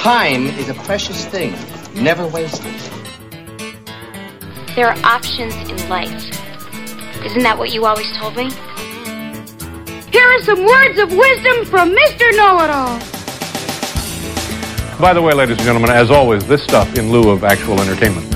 Time is a precious thing. Never waste it. There are options in life. Isn't that what you always told me? Here are some words of wisdom from Mr. Know It All. By the way, ladies and gentlemen, as always, this stuff in lieu of actual entertainment.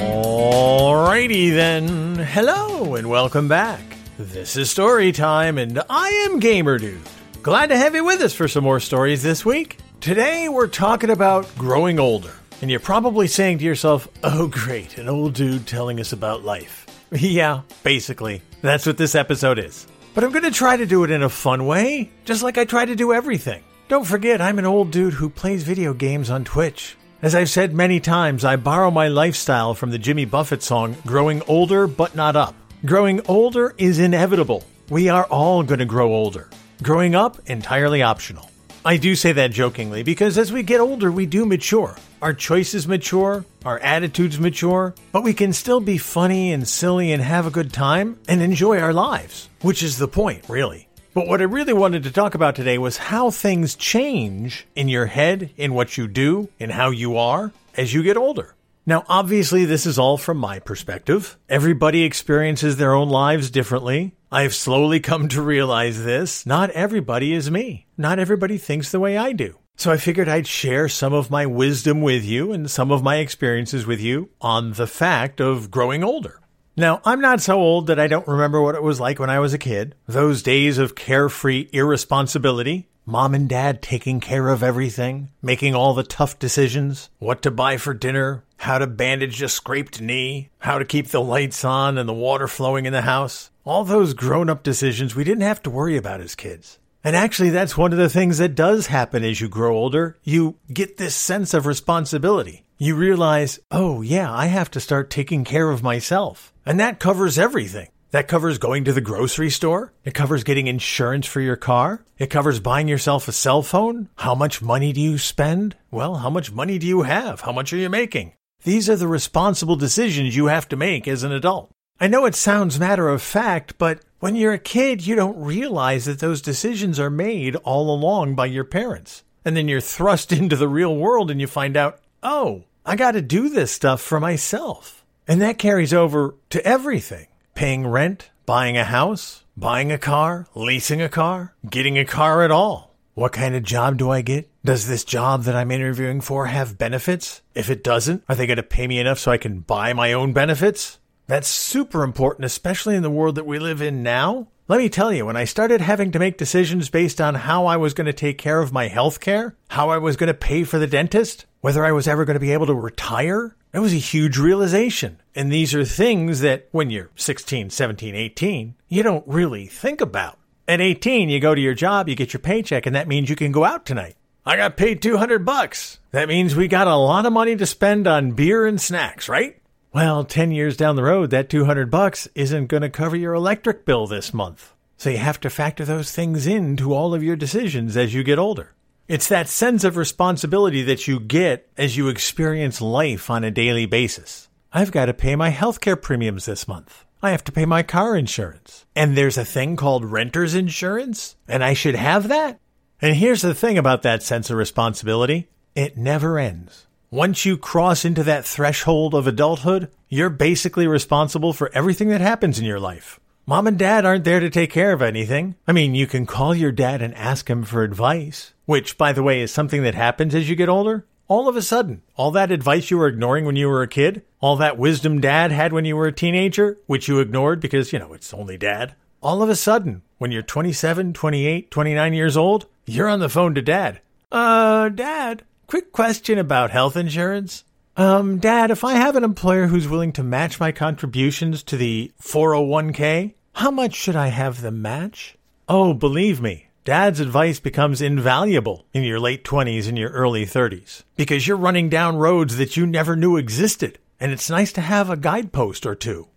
Alrighty then. Hello and welcome back. This is story time, and I am Gamer Dude. Glad to have you with us for some more stories this week. Today we're talking about growing older, and you're probably saying to yourself, "Oh, great, an old dude telling us about life." yeah, basically, that's what this episode is. But I'm going to try to do it in a fun way, just like I try to do everything. Don't forget, I'm an old dude who plays video games on Twitch. As I've said many times, I borrow my lifestyle from the Jimmy Buffett song, Growing Older But Not Up. Growing older is inevitable. We are all going to grow older. Growing up, entirely optional. I do say that jokingly because as we get older, we do mature. Our choices mature, our attitudes mature, but we can still be funny and silly and have a good time and enjoy our lives, which is the point, really. But what I really wanted to talk about today was how things change in your head, in what you do, in how you are as you get older. Now, obviously, this is all from my perspective. Everybody experiences their own lives differently. I've slowly come to realize this. Not everybody is me. Not everybody thinks the way I do. So I figured I'd share some of my wisdom with you and some of my experiences with you on the fact of growing older. Now, I'm not so old that I don't remember what it was like when I was a kid. Those days of carefree irresponsibility. Mom and dad taking care of everything, making all the tough decisions, what to buy for dinner, how to bandage a scraped knee, how to keep the lights on and the water flowing in the house. All those grown up decisions we didn't have to worry about as kids. And actually, that's one of the things that does happen as you grow older. You get this sense of responsibility. You realize, oh, yeah, I have to start taking care of myself. And that covers everything. That covers going to the grocery store. It covers getting insurance for your car. It covers buying yourself a cell phone. How much money do you spend? Well, how much money do you have? How much are you making? These are the responsible decisions you have to make as an adult. I know it sounds matter of fact, but when you're a kid, you don't realize that those decisions are made all along by your parents. And then you're thrust into the real world and you find out, oh, I got to do this stuff for myself. And that carries over to everything paying rent, buying a house, buying a car, leasing a car, getting a car at all. What kind of job do I get? Does this job that I'm interviewing for have benefits? If it doesn't, are they going to pay me enough so I can buy my own benefits? That's super important, especially in the world that we live in now. Let me tell you, when I started having to make decisions based on how I was going to take care of my health care, how I was going to pay for the dentist, whether I was ever going to be able to retire, it was a huge realization. And these are things that when you're 16, 17, 18, you don't really think about. At 18, you go to your job, you get your paycheck, and that means you can go out tonight. I got paid 200 bucks. That means we got a lot of money to spend on beer and snacks, right? Well, 10 years down the road, that 200 bucks isn't going to cover your electric bill this month. So you have to factor those things into all of your decisions as you get older. It's that sense of responsibility that you get as you experience life on a daily basis. I've got to pay my healthcare premiums this month. I have to pay my car insurance. And there's a thing called renter's insurance, and I should have that? And here's the thing about that sense of responsibility it never ends. Once you cross into that threshold of adulthood, you're basically responsible for everything that happens in your life. Mom and dad aren't there to take care of anything. I mean, you can call your dad and ask him for advice, which, by the way, is something that happens as you get older. All of a sudden, all that advice you were ignoring when you were a kid, all that wisdom dad had when you were a teenager, which you ignored because, you know, it's only dad, all of a sudden, when you're 27, 28, 29 years old, you're on the phone to dad. Uh, dad, quick question about health insurance. Um, Dad, if I have an employer who's willing to match my contributions to the 401k, how much should I have them match? Oh, believe me, Dad's advice becomes invaluable in your late 20s and your early 30s because you're running down roads that you never knew existed, and it's nice to have a guidepost or two.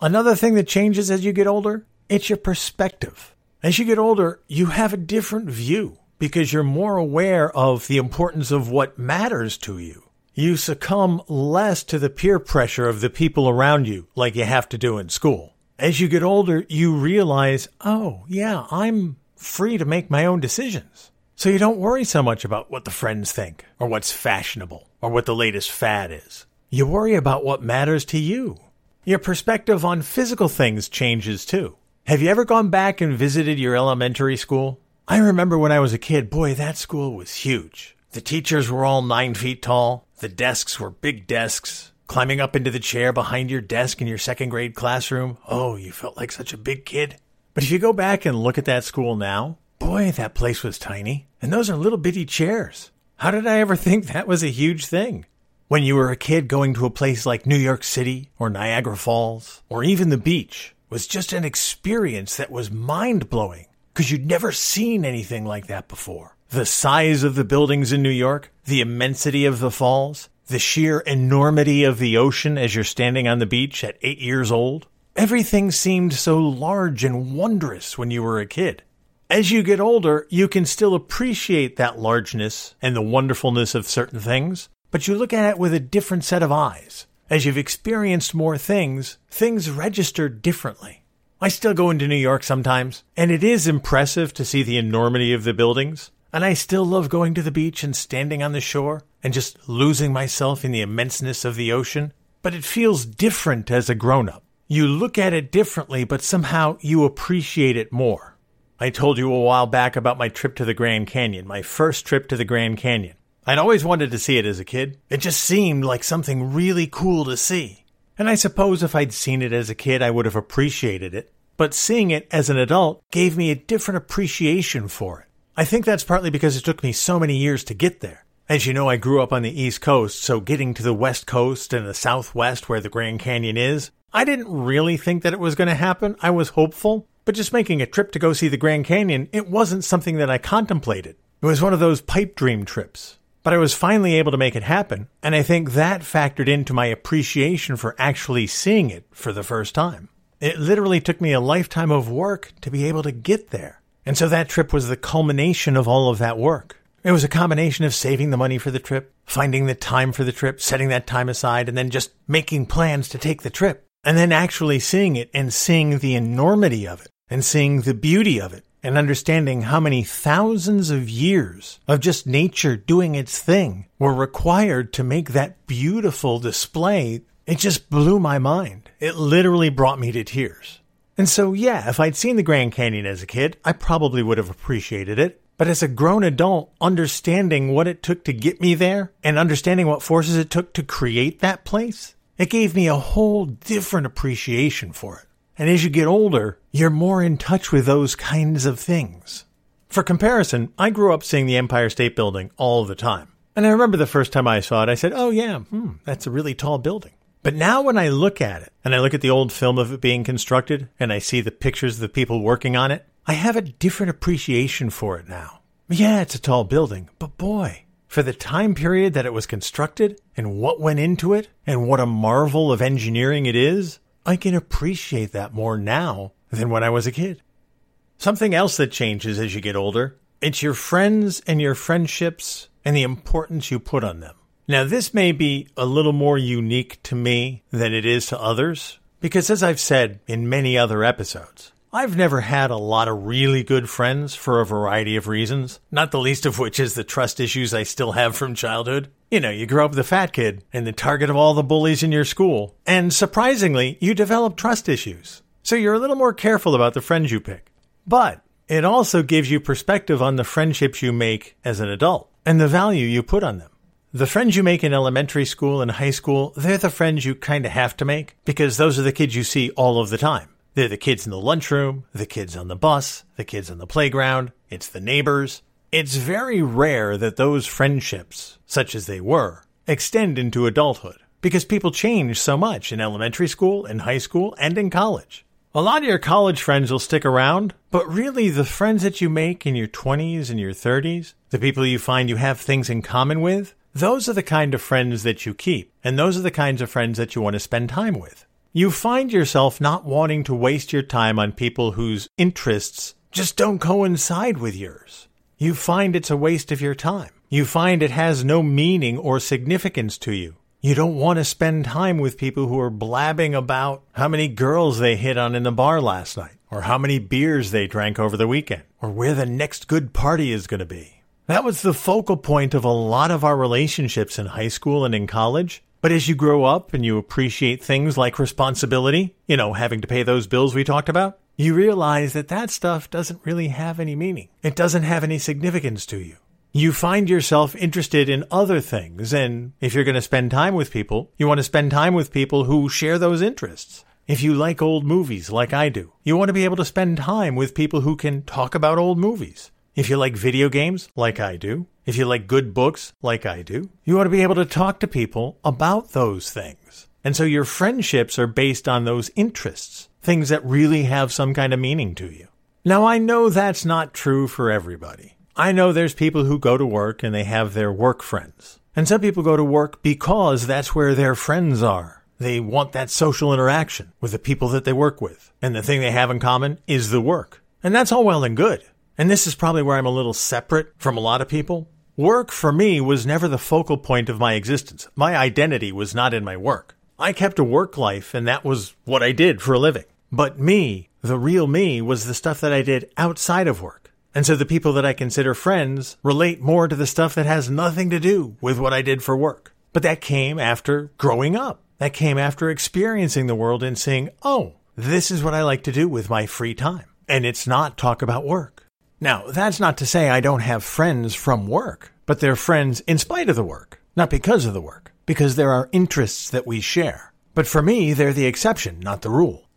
Another thing that changes as you get older, it's your perspective. As you get older, you have a different view because you're more aware of the importance of what matters to you you succumb less to the peer pressure of the people around you like you have to do in school. As you get older, you realize, oh, yeah, I'm free to make my own decisions. So you don't worry so much about what the friends think, or what's fashionable, or what the latest fad is. You worry about what matters to you. Your perspective on physical things changes too. Have you ever gone back and visited your elementary school? I remember when I was a kid, boy, that school was huge. The teachers were all nine feet tall. The desks were big desks. Climbing up into the chair behind your desk in your second grade classroom, oh, you felt like such a big kid. But if you go back and look at that school now, boy, that place was tiny. And those are little bitty chairs. How did I ever think that was a huge thing? When you were a kid, going to a place like New York City or Niagara Falls or even the beach was just an experience that was mind blowing because you'd never seen anything like that before. The size of the buildings in New York, the immensity of the falls, the sheer enormity of the ocean as you're standing on the beach at eight years old. Everything seemed so large and wondrous when you were a kid. As you get older, you can still appreciate that largeness and the wonderfulness of certain things, but you look at it with a different set of eyes. As you've experienced more things, things register differently. I still go into New York sometimes, and it is impressive to see the enormity of the buildings. And I still love going to the beach and standing on the shore and just losing myself in the immenseness of the ocean. But it feels different as a grown up. You look at it differently, but somehow you appreciate it more. I told you a while back about my trip to the Grand Canyon, my first trip to the Grand Canyon. I'd always wanted to see it as a kid. It just seemed like something really cool to see. And I suppose if I'd seen it as a kid, I would have appreciated it. But seeing it as an adult gave me a different appreciation for it. I think that's partly because it took me so many years to get there. As you know, I grew up on the East Coast, so getting to the West Coast and the Southwest where the Grand Canyon is, I didn't really think that it was going to happen. I was hopeful, but just making a trip to go see the Grand Canyon, it wasn't something that I contemplated. It was one of those pipe dream trips. But I was finally able to make it happen, and I think that factored into my appreciation for actually seeing it for the first time. It literally took me a lifetime of work to be able to get there. And so that trip was the culmination of all of that work. It was a combination of saving the money for the trip, finding the time for the trip, setting that time aside, and then just making plans to take the trip. And then actually seeing it and seeing the enormity of it and seeing the beauty of it and understanding how many thousands of years of just nature doing its thing were required to make that beautiful display. It just blew my mind. It literally brought me to tears. And so, yeah, if I'd seen the Grand Canyon as a kid, I probably would have appreciated it. But as a grown adult, understanding what it took to get me there and understanding what forces it took to create that place, it gave me a whole different appreciation for it. And as you get older, you're more in touch with those kinds of things. For comparison, I grew up seeing the Empire State Building all the time. And I remember the first time I saw it, I said, oh yeah, hmm, that's a really tall building. But now when I look at it, and I look at the old film of it being constructed, and I see the pictures of the people working on it, I have a different appreciation for it now. Yeah, it's a tall building, but boy, for the time period that it was constructed, and what went into it, and what a marvel of engineering it is, I can appreciate that more now than when I was a kid. Something else that changes as you get older, it's your friends and your friendships and the importance you put on them. Now, this may be a little more unique to me than it is to others, because as I've said in many other episodes, I've never had a lot of really good friends for a variety of reasons, not the least of which is the trust issues I still have from childhood. You know, you grow up the fat kid and the target of all the bullies in your school, and surprisingly, you develop trust issues. So you're a little more careful about the friends you pick. But it also gives you perspective on the friendships you make as an adult and the value you put on them. The friends you make in elementary school and high school, they're the friends you kind of have to make because those are the kids you see all of the time. They're the kids in the lunchroom, the kids on the bus, the kids on the playground, it's the neighbors. It's very rare that those friendships, such as they were, extend into adulthood because people change so much in elementary school, in high school, and in college. A lot of your college friends will stick around, but really the friends that you make in your 20s and your 30s, the people you find you have things in common with, those are the kind of friends that you keep, and those are the kinds of friends that you want to spend time with. You find yourself not wanting to waste your time on people whose interests just don't coincide with yours. You find it's a waste of your time. You find it has no meaning or significance to you. You don't want to spend time with people who are blabbing about how many girls they hit on in the bar last night, or how many beers they drank over the weekend, or where the next good party is going to be. That was the focal point of a lot of our relationships in high school and in college. But as you grow up and you appreciate things like responsibility, you know, having to pay those bills we talked about, you realize that that stuff doesn't really have any meaning. It doesn't have any significance to you. You find yourself interested in other things, and if you're going to spend time with people, you want to spend time with people who share those interests. If you like old movies like I do, you want to be able to spend time with people who can talk about old movies. If you like video games like I do, if you like good books like I do, you ought to be able to talk to people about those things. And so your friendships are based on those interests, things that really have some kind of meaning to you. Now I know that's not true for everybody. I know there's people who go to work and they have their work friends. And some people go to work because that's where their friends are. They want that social interaction with the people that they work with. And the thing they have in common is the work. And that's all well and good. And this is probably where I'm a little separate from a lot of people. Work for me was never the focal point of my existence. My identity was not in my work. I kept a work life and that was what I did for a living. But me, the real me, was the stuff that I did outside of work. And so the people that I consider friends relate more to the stuff that has nothing to do with what I did for work. But that came after growing up. That came after experiencing the world and saying, oh, this is what I like to do with my free time. And it's not talk about work. Now, that's not to say I don't have friends from work, but they're friends in spite of the work, not because of the work, because there are interests that we share. But for me, they're the exception, not the rule.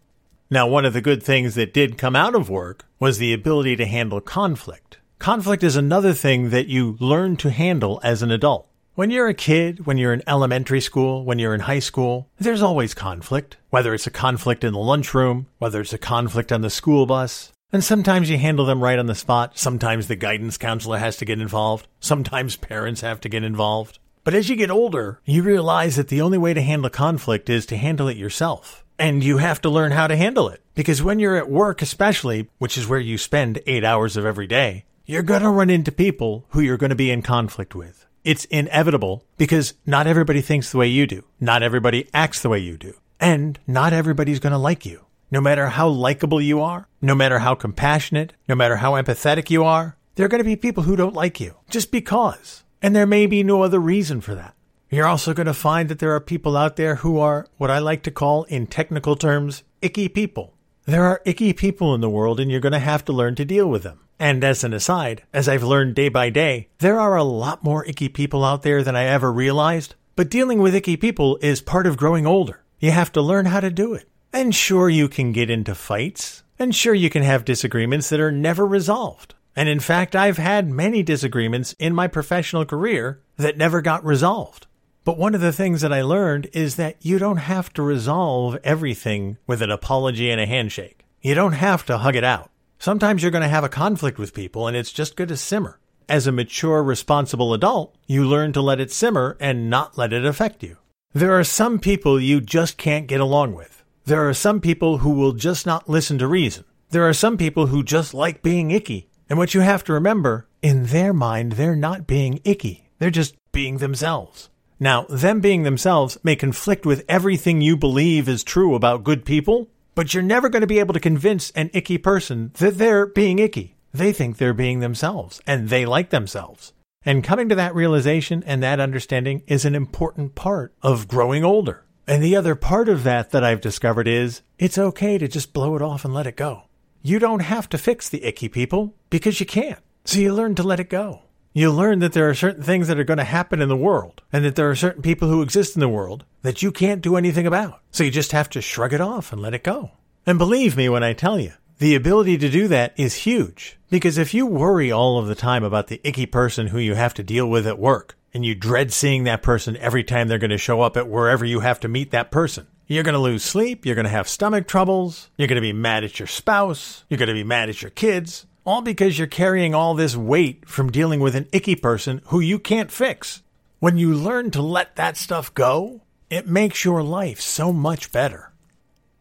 Now, one of the good things that did come out of work was the ability to handle conflict. Conflict is another thing that you learn to handle as an adult. When you're a kid, when you're in elementary school, when you're in high school, there's always conflict. Whether it's a conflict in the lunchroom, whether it's a conflict on the school bus. And sometimes you handle them right on the spot. Sometimes the guidance counselor has to get involved. Sometimes parents have to get involved. But as you get older, you realize that the only way to handle conflict is to handle it yourself and you have to learn how to handle it. Because when you're at work, especially, which is where you spend eight hours of every day, you're going to run into people who you're going to be in conflict with. It's inevitable because not everybody thinks the way you do. Not everybody acts the way you do. And not everybody's going to like you. No matter how likable you are, no matter how compassionate, no matter how empathetic you are, there are going to be people who don't like you just because. And there may be no other reason for that. You're also going to find that there are people out there who are what I like to call, in technical terms, icky people. There are icky people in the world, and you're going to have to learn to deal with them. And as an aside, as I've learned day by day, there are a lot more icky people out there than I ever realized. But dealing with icky people is part of growing older. You have to learn how to do it. And sure, you can get into fights. And sure, you can have disagreements that are never resolved. And in fact, I've had many disagreements in my professional career that never got resolved. But one of the things that I learned is that you don't have to resolve everything with an apology and a handshake. You don't have to hug it out. Sometimes you're going to have a conflict with people and it's just good to simmer. As a mature, responsible adult, you learn to let it simmer and not let it affect you. There are some people you just can't get along with. There are some people who will just not listen to reason. There are some people who just like being icky. And what you have to remember, in their mind, they're not being icky. They're just being themselves. Now, them being themselves may conflict with everything you believe is true about good people, but you're never going to be able to convince an icky person that they're being icky. They think they're being themselves and they like themselves. And coming to that realization and that understanding is an important part of growing older. And the other part of that that I've discovered is it's okay to just blow it off and let it go. You don't have to fix the icky people because you can't. So you learn to let it go you learn that there are certain things that are going to happen in the world and that there are certain people who exist in the world that you can't do anything about. So you just have to shrug it off and let it go. And believe me when I tell you, the ability to do that is huge. Because if you worry all of the time about the icky person who you have to deal with at work, and you dread seeing that person every time they're going to show up at wherever you have to meet that person, you're going to lose sleep, you're going to have stomach troubles, you're going to be mad at your spouse, you're going to be mad at your kids, all because you're carrying all this weight from dealing with an icky person who you can't fix. When you learn to let that stuff go, it makes your life so much better.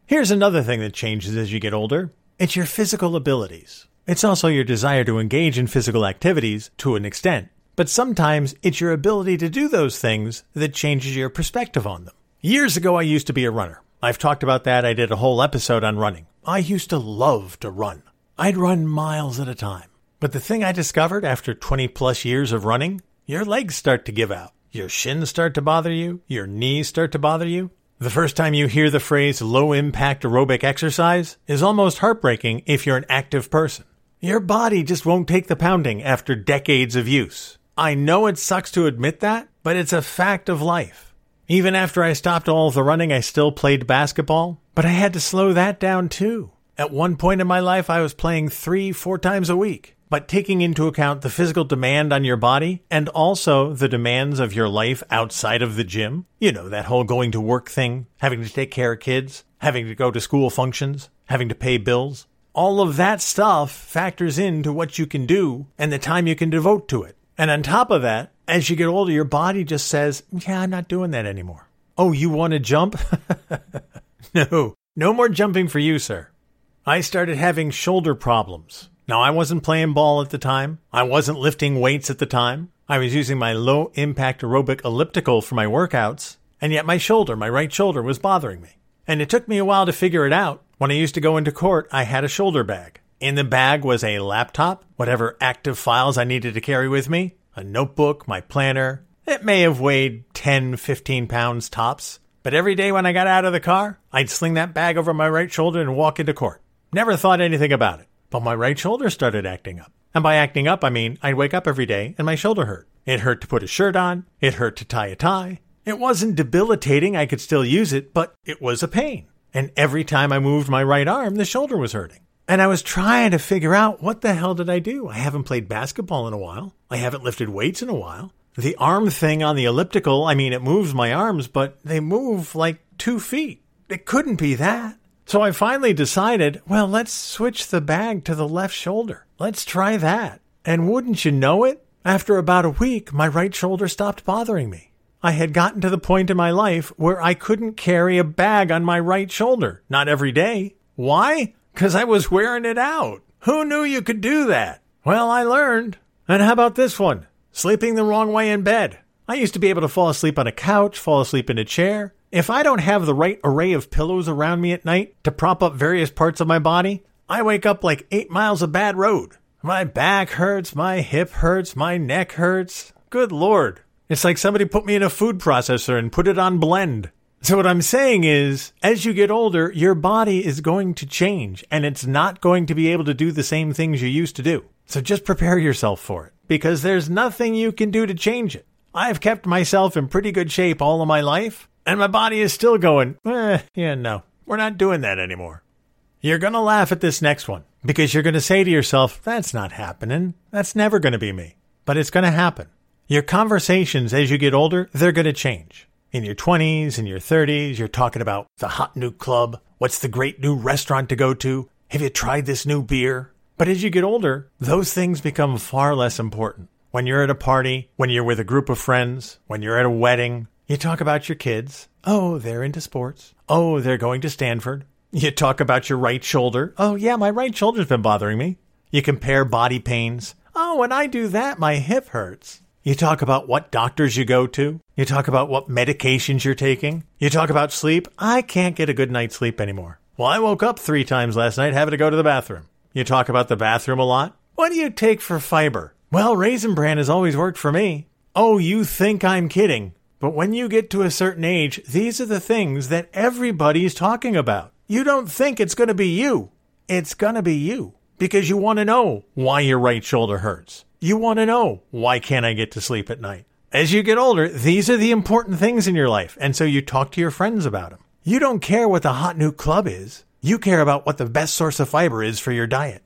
Here's another thing that changes as you get older it's your physical abilities. It's also your desire to engage in physical activities to an extent, but sometimes it's your ability to do those things that changes your perspective on them. Years ago, I used to be a runner. I've talked about that. I did a whole episode on running. I used to love to run. I'd run miles at a time. But the thing I discovered after 20 plus years of running, your legs start to give out. Your shins start to bother you. Your knees start to bother you. The first time you hear the phrase low impact aerobic exercise is almost heartbreaking if you're an active person. Your body just won't take the pounding after decades of use. I know it sucks to admit that, but it's a fact of life. Even after I stopped all the running, I still played basketball, but I had to slow that down too. At one point in my life, I was playing three, four times a week. But taking into account the physical demand on your body and also the demands of your life outside of the gym, you know, that whole going to work thing, having to take care of kids, having to go to school functions, having to pay bills, all of that stuff factors into what you can do and the time you can devote to it. And on top of that, as you get older, your body just says, Yeah, I'm not doing that anymore. Oh, you want to jump? no, no more jumping for you, sir. I started having shoulder problems. Now, I wasn't playing ball at the time. I wasn't lifting weights at the time. I was using my low impact aerobic elliptical for my workouts, and yet my shoulder, my right shoulder, was bothering me. And it took me a while to figure it out. When I used to go into court, I had a shoulder bag. In the bag was a laptop, whatever active files I needed to carry with me, a notebook, my planner. It may have weighed 10, 15 pounds tops. But every day when I got out of the car, I'd sling that bag over my right shoulder and walk into court. Never thought anything about it. But my right shoulder started acting up. And by acting up, I mean I'd wake up every day and my shoulder hurt. It hurt to put a shirt on. It hurt to tie a tie. It wasn't debilitating. I could still use it, but it was a pain. And every time I moved my right arm, the shoulder was hurting. And I was trying to figure out what the hell did I do? I haven't played basketball in a while. I haven't lifted weights in a while. The arm thing on the elliptical, I mean, it moves my arms, but they move like two feet. It couldn't be that. So I finally decided, well, let's switch the bag to the left shoulder. Let's try that. And wouldn't you know it? After about a week, my right shoulder stopped bothering me. I had gotten to the point in my life where I couldn't carry a bag on my right shoulder. Not every day. Why? Because I was wearing it out. Who knew you could do that? Well, I learned. And how about this one? Sleeping the wrong way in bed. I used to be able to fall asleep on a couch, fall asleep in a chair. If I don't have the right array of pillows around me at night to prop up various parts of my body, I wake up like eight miles of bad road. My back hurts, my hip hurts, my neck hurts. Good lord. It's like somebody put me in a food processor and put it on blend. So what I'm saying is, as you get older, your body is going to change and it's not going to be able to do the same things you used to do. So just prepare yourself for it because there's nothing you can do to change it. I've kept myself in pretty good shape all of my life and my body is still going, eh, yeah, no, we're not doing that anymore. You're going to laugh at this next one because you're going to say to yourself, that's not happening. That's never going to be me. But it's going to happen. Your conversations as you get older, they're going to change. In your 20s, in your 30s, you're talking about the hot new club. What's the great new restaurant to go to? Have you tried this new beer? But as you get older, those things become far less important. When you're at a party, when you're with a group of friends, when you're at a wedding, you talk about your kids. Oh, they're into sports. Oh, they're going to Stanford. You talk about your right shoulder. Oh, yeah, my right shoulder's been bothering me. You compare body pains. Oh, when I do that, my hip hurts. You talk about what doctors you go to. You talk about what medications you're taking. You talk about sleep. I can't get a good night's sleep anymore. Well, I woke up three times last night having to go to the bathroom. You talk about the bathroom a lot. What do you take for fiber? Well, Raisin Bran has always worked for me. Oh, you think I'm kidding. But when you get to a certain age, these are the things that everybody's talking about. You don't think it's going to be you. It's going to be you because you want to know why your right shoulder hurts. You want to know why can't I get to sleep at night? As you get older, these are the important things in your life. And so you talk to your friends about them. You don't care what the hot new club is. You care about what the best source of fiber is for your diet.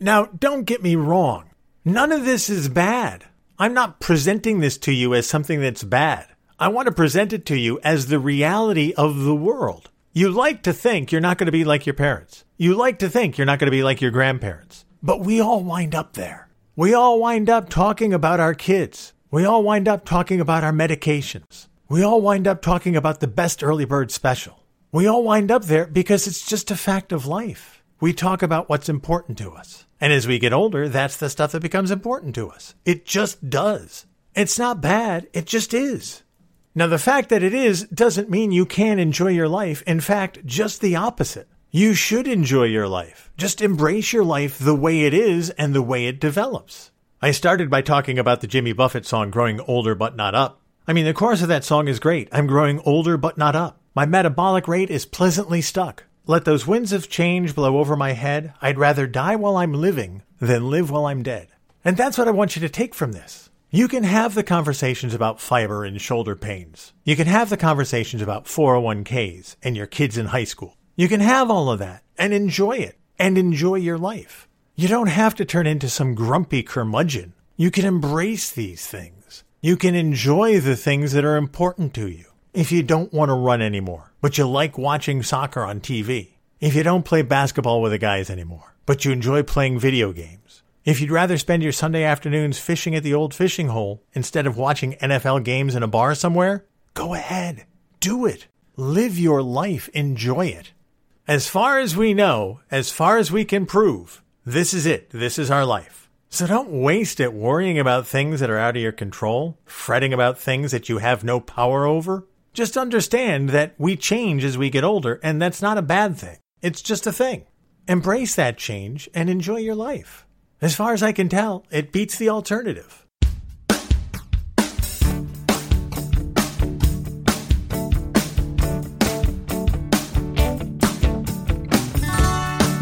Now, don't get me wrong. None of this is bad. I'm not presenting this to you as something that's bad. I want to present it to you as the reality of the world. You like to think you're not going to be like your parents. You like to think you're not going to be like your grandparents. But we all wind up there. We all wind up talking about our kids. We all wind up talking about our medications. We all wind up talking about the best early bird special. We all wind up there because it's just a fact of life. We talk about what's important to us. And as we get older, that's the stuff that becomes important to us. It just does. It's not bad, it just is. Now, the fact that it is doesn't mean you can't enjoy your life. In fact, just the opposite. You should enjoy your life. Just embrace your life the way it is and the way it develops. I started by talking about the Jimmy Buffett song Growing Older But Not Up. I mean, the chorus of that song is great. I'm growing older but not up. My metabolic rate is pleasantly stuck. Let those winds of change blow over my head. I'd rather die while I'm living than live while I'm dead. And that's what I want you to take from this. You can have the conversations about fiber and shoulder pains. You can have the conversations about 401ks and your kids in high school. You can have all of that and enjoy it and enjoy your life. You don't have to turn into some grumpy curmudgeon. You can embrace these things. You can enjoy the things that are important to you. If you don't want to run anymore, but you like watching soccer on TV. If you don't play basketball with the guys anymore, but you enjoy playing video games. If you'd rather spend your Sunday afternoons fishing at the old fishing hole instead of watching NFL games in a bar somewhere, go ahead. Do it. Live your life. Enjoy it. As far as we know, as far as we can prove, this is it. This is our life. So don't waste it worrying about things that are out of your control, fretting about things that you have no power over. Just understand that we change as we get older, and that's not a bad thing. It's just a thing. Embrace that change and enjoy your life. As far as I can tell, it beats the alternative.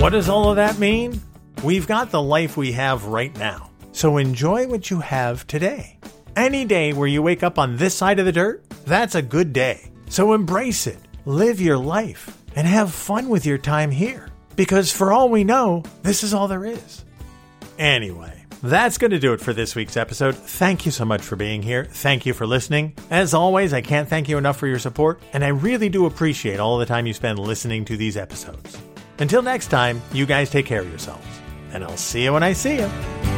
What does all of that mean? We've got the life we have right now. So enjoy what you have today. Any day where you wake up on this side of the dirt, that's a good day. So embrace it, live your life, and have fun with your time here. Because for all we know, this is all there is. Anyway, that's going to do it for this week's episode. Thank you so much for being here. Thank you for listening. As always, I can't thank you enough for your support, and I really do appreciate all the time you spend listening to these episodes. Until next time, you guys take care of yourselves, and I'll see you when I see you.